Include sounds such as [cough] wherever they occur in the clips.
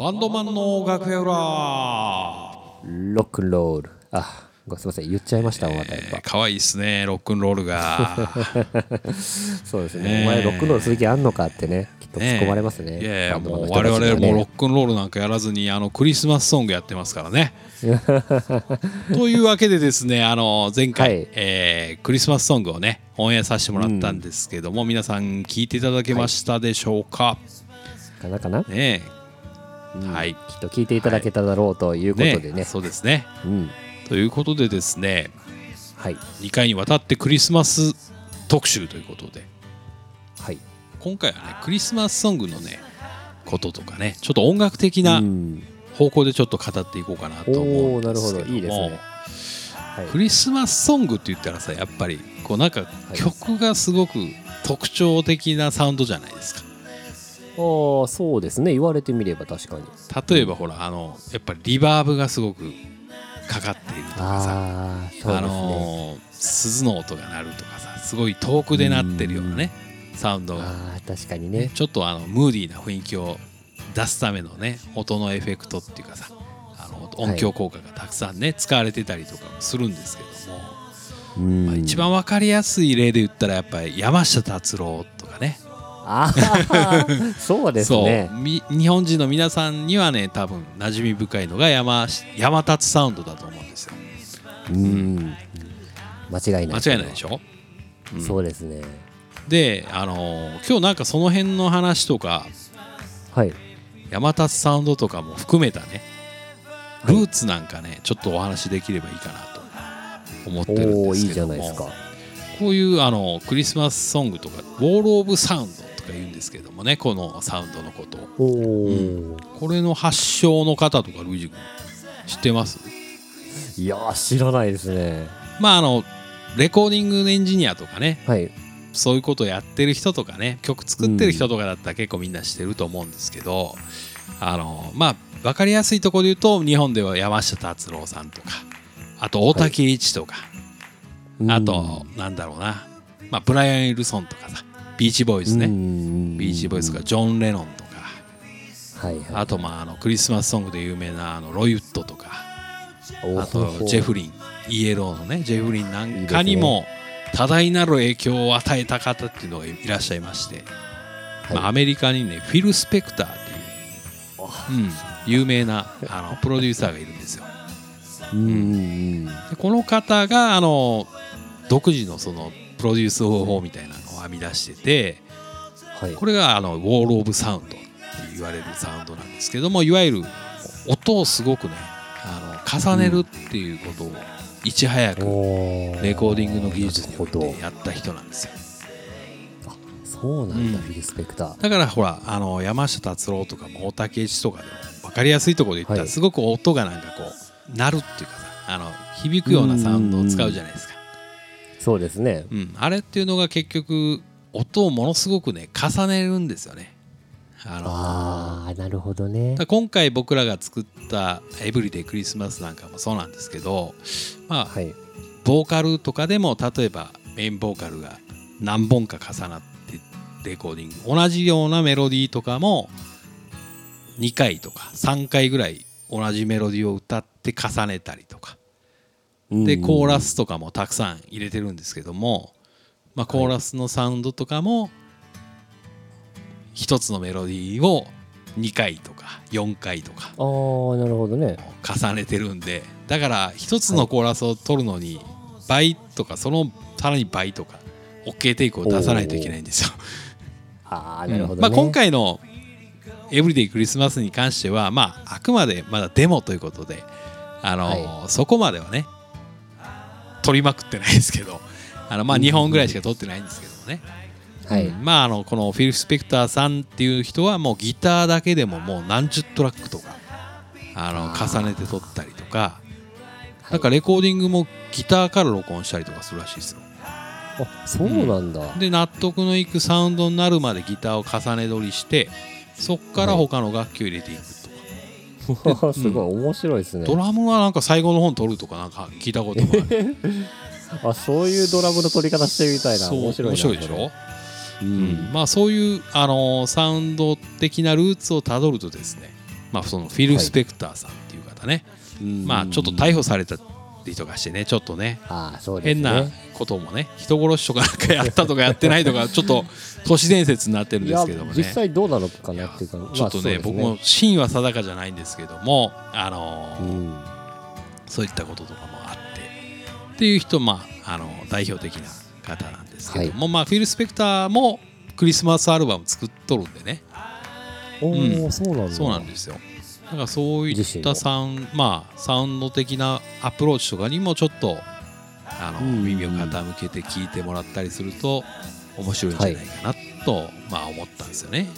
バンドマンの楽屋裏。ロックンロール。あごすいません言っちゃいましたまたやっぱかわいいっすねロックンロールが。[laughs] そうですね、ねえ。お前ロックンロールする気あんのかってねきっと突っ込まれますね。いやいやもう我々もロッねクンロールなんかやらずにあのクリスマスソングやってますからね。[laughs] というわけでですねあの前回、はい。えークリスマスソングをねオンエアさせてもらったんですけども、皆さん聞いていただけましたでしょうか、かなかな、ねうんはい。きっと聞いていただけただろうということねでね。そうですね。うん。ということでですね。はい。2回にわたってクリスマス特集ということで。はい。今回はねクリスマスソングのねこととかねちょっと音楽的うなん。方向でちょっと語っていこうかなと思おおなるほうんですけども。ど。いいですね。はい。クリスマスソングって言ったらさやっぱりこうなんかい曲がすごく特徴的なサウンドじゃないですかああそうですね。言われてみれば確かに。例えばほらあのやっぱりリバーブがすごくかかっているとかさ。ああそうあのー鈴の音が鳴るとかさ。すごい遠くで鳴ってるようなねサウンド。が、確かにね。ね、ちょっとあのムーディーな雰囲気を出すためのね音のエフェクトっていうかさあの音響効果がたくさんね、使われてたりとかもするんですけども、うん。まあ、一番わかりやすい例で言ったらやっぱり山下達郎とかねああそうですね。日本人の皆さんにはね多分馴染み深いのが山山達サウンドだと思うんですよ。うん。間違いない。間違いないでしょ、うん。そうですね。であのー今日なんかその辺の話とかはい。山達サウンドとかも含めたねはい。ルーツなんかねちょっとお話できればいいかなと思ってるんですけども。じゃないですか。こういうあのクリスマスソングとかウォール・オブ・サウンドとか言うんですけどもねこのサウンドのこと。うこれの発祥の方とかルイジ君知ってます？いやー知らないですね。まああのレコーディングのエンジニアとかね。はい。そういうことをやってる人とかね曲作ってる人とかだったら結構みんな知ってると思うんですけど、あのまあ分かりやすいところで言うと日本では山下達郎さんとかあと大竹一とか、あとなんだろうな、まあ、ブライアン・ウィルソンとかさビーチボーイズね、ビーチボーイズとかジョン・レノンとか。はいはい。あとまああのクリスマスソングで有名なあのロイ・ウッドとか。あとジェフリン。イエローのね。ジェフリンなんかにも多大なる影響を与えた方っていうのがいらっしゃいまして、はい。まあ、アメリカにねフィル・スペクターっていう、うん、有名なあのプロデューサーがいるんですよ。うんうん。でこの方があの独自のそのプロデュース方法みたいな編み出しててはい。これがあのウォール・オブ・サウンドって言われるサウンドなんですけどもいわゆる音をすごくねあの重ねるっていうことをいち早くおレコーディングの技術によってやった人なんですよ。そうなんだ、うん。フィル・スペクター。だからほらあの山下達郎とかも大竹一とかでも分かりやすいところで言ったらはい。すごく音がなんかこう鳴るっていうかさあの響くようなサウンドを使うじゃないですか、そうですね。うん、あれっていうのが結局音をものすごくね重ねるんですよね。あのああなるほどね。今回僕らが作った「エブリデイクリスマス」なんかもそうなんですけどまあ、はい。ボーカルとかでも例えばメインボーカルが何本か重なってレコーディング同じようなメロディーとかも2回とか3回ぐらい同じメロディーを歌って重ねたりとかでコーラスとかもたくさん入れてるんですけども、まあ、コーラスのサウンドとかも一つのメロディーを2回とか4回とかああなるほどね。重ねてるんでだから一つのコーラスを取るのに倍とかそのさらに倍とか OK テイクを出さないといけないんですよ。ああなるほどね、まあ、今回の「エブリデイクリスマス」に関しては、まあ、あくまでまだデモということであの、はそこまではね取りまくってないですけどあの、まあ、2本ぐらいしか取ってないんですけどもね、はい、うん。まあ、あのこのフィル・スペクターさんっていう人はもうギターだけでももう何十トラックとかあの重ねて撮ったりとかなんかレコーディングもギターから録音したりとかするらしいですよ。あそうなんだ、で納得のいくサウンドになるまでギターを重ね撮りしてそっから他の楽器を入れていく [laughs] すごい面白いですね、ドラムはなんか最後の方に撮るとかなんか聞いたこともある。[laughs] あそういうドラムの取り方してみたいな。面白いな面白いでしょ、ううん。ん。まあそういう、あのーサウンド的なルーツをたどるとですね。まあ、そのフィル・スペクターさんっていう方ね、まあちょっと逮捕されたりとかしてねちょっとね。ああそうです変ねなこともね人殺しとかなんかやったとかやってないとか [laughs] ちょっと都市伝説になってるんいやですけどもね。実際どうなのかなっていうかちょっとね,、僕も真は定かじゃないんですけどもあのーうん。そういったこととかもあってっていう人まああの代表的な方なんですけども、まあフィル・スペクターもクリスマスアルバム作っとるんでね。おうおそうなんだ。そうなんですよだからそういったサウンまあサウンド的なアプローチとかにもちょっとあのうん。耳を傾けて聞いてもらったりすると面白いんじゃないかなと、まあ思ったんですよね。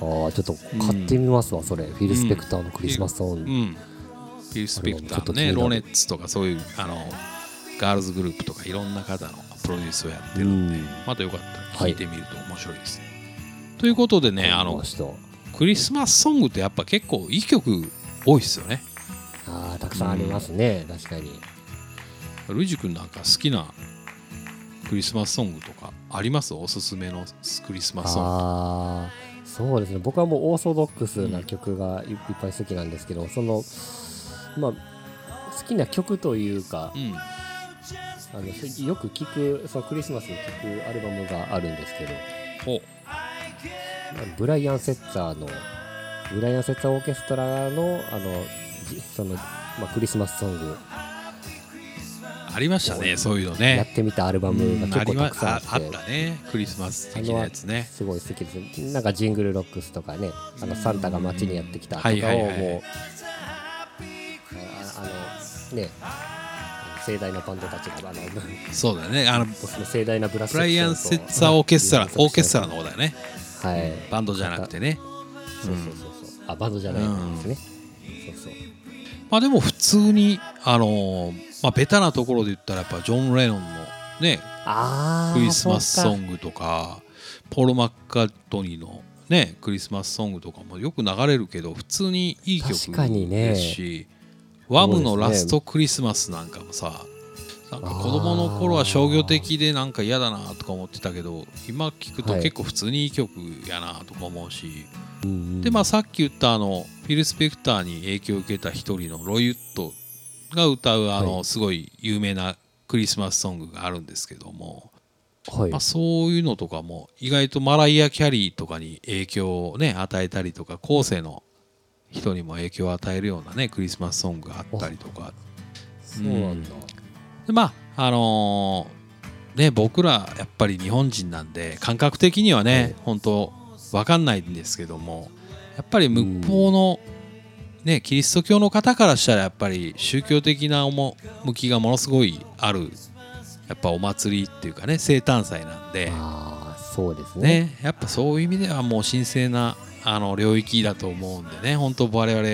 ああちょっと買ってみますわそれ。フィル・スペクターのクリスマスソング。うん、フィル・スペクターのねロネッツとかそういうあのガールズグループとかいろんな方のプロデュースをやってるんで、うん。またよかったら聞いてみると面白いです。ということでねあのクリスマスソングってやっぱ結構いい曲多いですよね。ああたくさんありますね。確かに。ルイジ君なんか好きなクリスマスソングとかあります？おすすめのクリスマスソング。ああそうですね。僕はもうオーソドックスな曲がいいっぱい好きなんですけどそのまあ好きな曲というかうん、あのよく聴くそのクリスマスに聴くアルバムがあるんですけどおブライアン・セッツァーのブライアン・セッツァーオーケストラのあのじその、まあ、クリスマスソング。ありましたねそういうのやね。ってみたアルバムが結構たくさんあって、ああったね。クリスマス的なやつね。すごい好きです。なんかジングルロックスとかねあのサンタが街にやってきたとかをもう、はいああのね盛大なバンドたちがあのそうだよね。あの [laughs] 盛大なブラスブライアン・セッツァーオーケストラオーケストラの方だよねはい。バンドじゃなくてね。そうそうそうそう。あバンドじゃないんですね、そうそう。まあでも普通にあのーまあベタなところで言ったらやっぱジョン・レノンのねああクリスマスソングとかポール・マッカートニーのねクリスマスソングとかもよく流れるけど普通にいい曲ですし、ワムのラストクリスマスなんかもさなんか子供の頃は商業的でなんか嫌だなとか思ってたけど今聞くとはい。結構普通にいい曲やなとか思うし、うんうん。でまあさっき言ったあのフィル・スペクターに影響を受けた一人のロイ・ウッドが歌うあの、はい。すごい有名なクリスマスソングがあるんですけども、はい。まあ、そういうのとかも意外とマライア・キャリーとかに影響をね与えたりとか後世の人にも影響を与えるようなねクリスマスソングがあったりとか。そうなんだ、でまああのーね僕らやっぱり日本人なんで感覚的にはね、はい本当わかんないんですけどもやっぱり向こうの、ね、キリスト教の方からしたらやっぱり宗教的な趣きがものすごいあるやっぱお祭りっていうかね生誕祭なんで。ああそうですね。ね、やっぱそういう意味ではもう神聖なあの領域だと思うんでね本当我々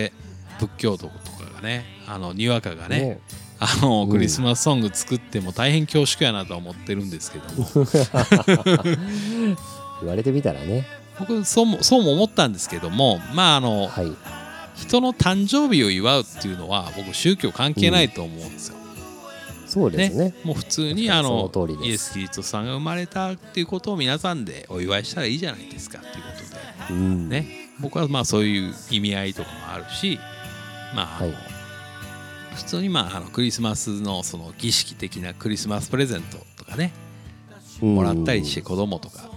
仏教徒とかがねあのにわかがねあのうんクリスマスソング作っても大変恐縮やなとは思ってるんですけども。[laughs] 言われてみたらね。僕そうもそうも思ったんですけどもまああのはい。人の誕生日を祝うっていうのは僕宗教関係ないと思うんですよ。そうですね。もう普通ににあのイエス・キリストさんが生まれたっていうことを皆さんでお祝いしたらいいじゃないですかっていうことで。うん。ね、僕はまあそういう意味合いとかもあるし、まあはい普通にまああのクリスマスのその儀式的なクリスマスプレゼントとかねもらったりして子供とか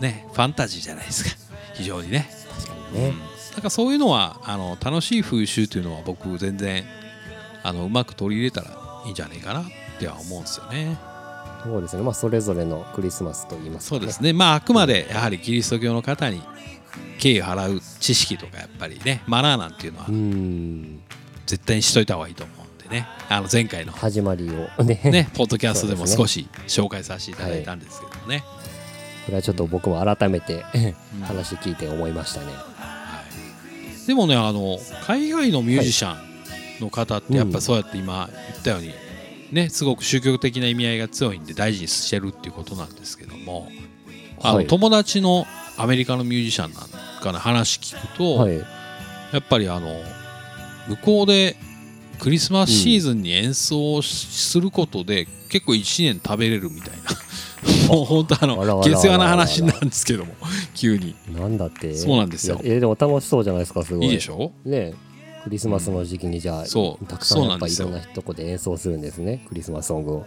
ねファンタジーじゃないですか。[laughs] 非常にね。確かにね。うん。だからそういうのはあの楽しい風習というのは僕全然あのうまく取り入れたらいいんじゃないかなっては思うんですよね。そうですね。まあそれぞれのクリスマスと言いますかね。そうですね。まああくまでやはりキリスト教の方に敬意を払う知識とかやっぱりねマナーなんていうのはうん。絶対にしといた方がいいと思うねあの前回の。始まりをね。ねポッドキャストでも少し紹介させていただいたんですけどもね、これはちょっと僕も改めてうん。話聞いて思いましたね。はい、でもねあの海外のミュージシャンの方ってやっぱそうやって今言ったように、ねすごく宗教的な意味合いが強いんで大事にしてるっていうことなんですけどもあの、はい。友達のアメリカのミュージシャンなんかの話聞くと、はいやっぱりあの向こうでクリスマスシーズンに演奏しすることで結構1年食べれるみたいな。[laughs] もう本当あのあらあらあらあら。下世話な話なんですけども急に。なんだって？そうなんですよ。えでも楽しそうじゃないですかすごい。いいでしょ？ねクリスマスの時期にじゃあ、そうたくさんやっぱいろんなとこで演奏するんですねクリスマスソングを。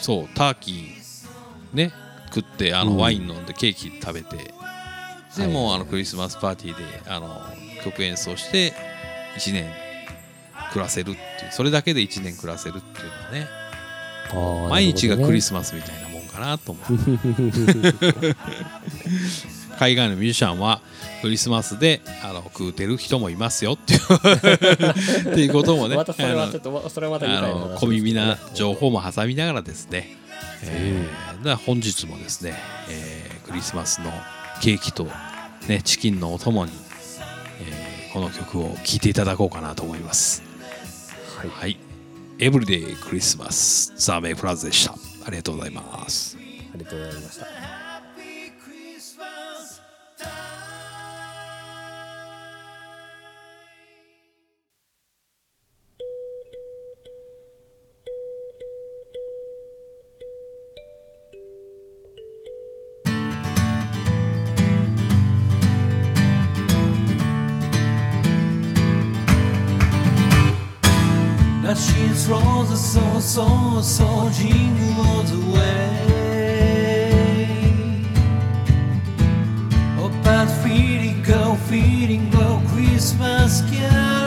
そうターキーね食ってあのうんワイン飲んでケーキ食べて、ではい。もうあのクリスマスパーティーであの曲演奏して1年暮らせるっていうそれだけで1年暮らせるっていうのはねあー毎日がクリススマスみたいなもんかなと思う。[laughs] 海外のミュージシャンはクリスマスであの食うてる人もいますよっていうっていうこともねまたそれはあのちょっとそれはまたみあの小耳な情報も挟みながらですね、えー。だ本日もですね、えークリスマスのケーキと、ね、チキンのお供に、えーこの曲を聴いていただこうかなと思います。はいはい。エブリデイクリスマスザ・メイプラズでした。ありがとうございます。ありがとうございました throws the so so so jingles away. Oh, but feeding go, feeding go, Christmas carol.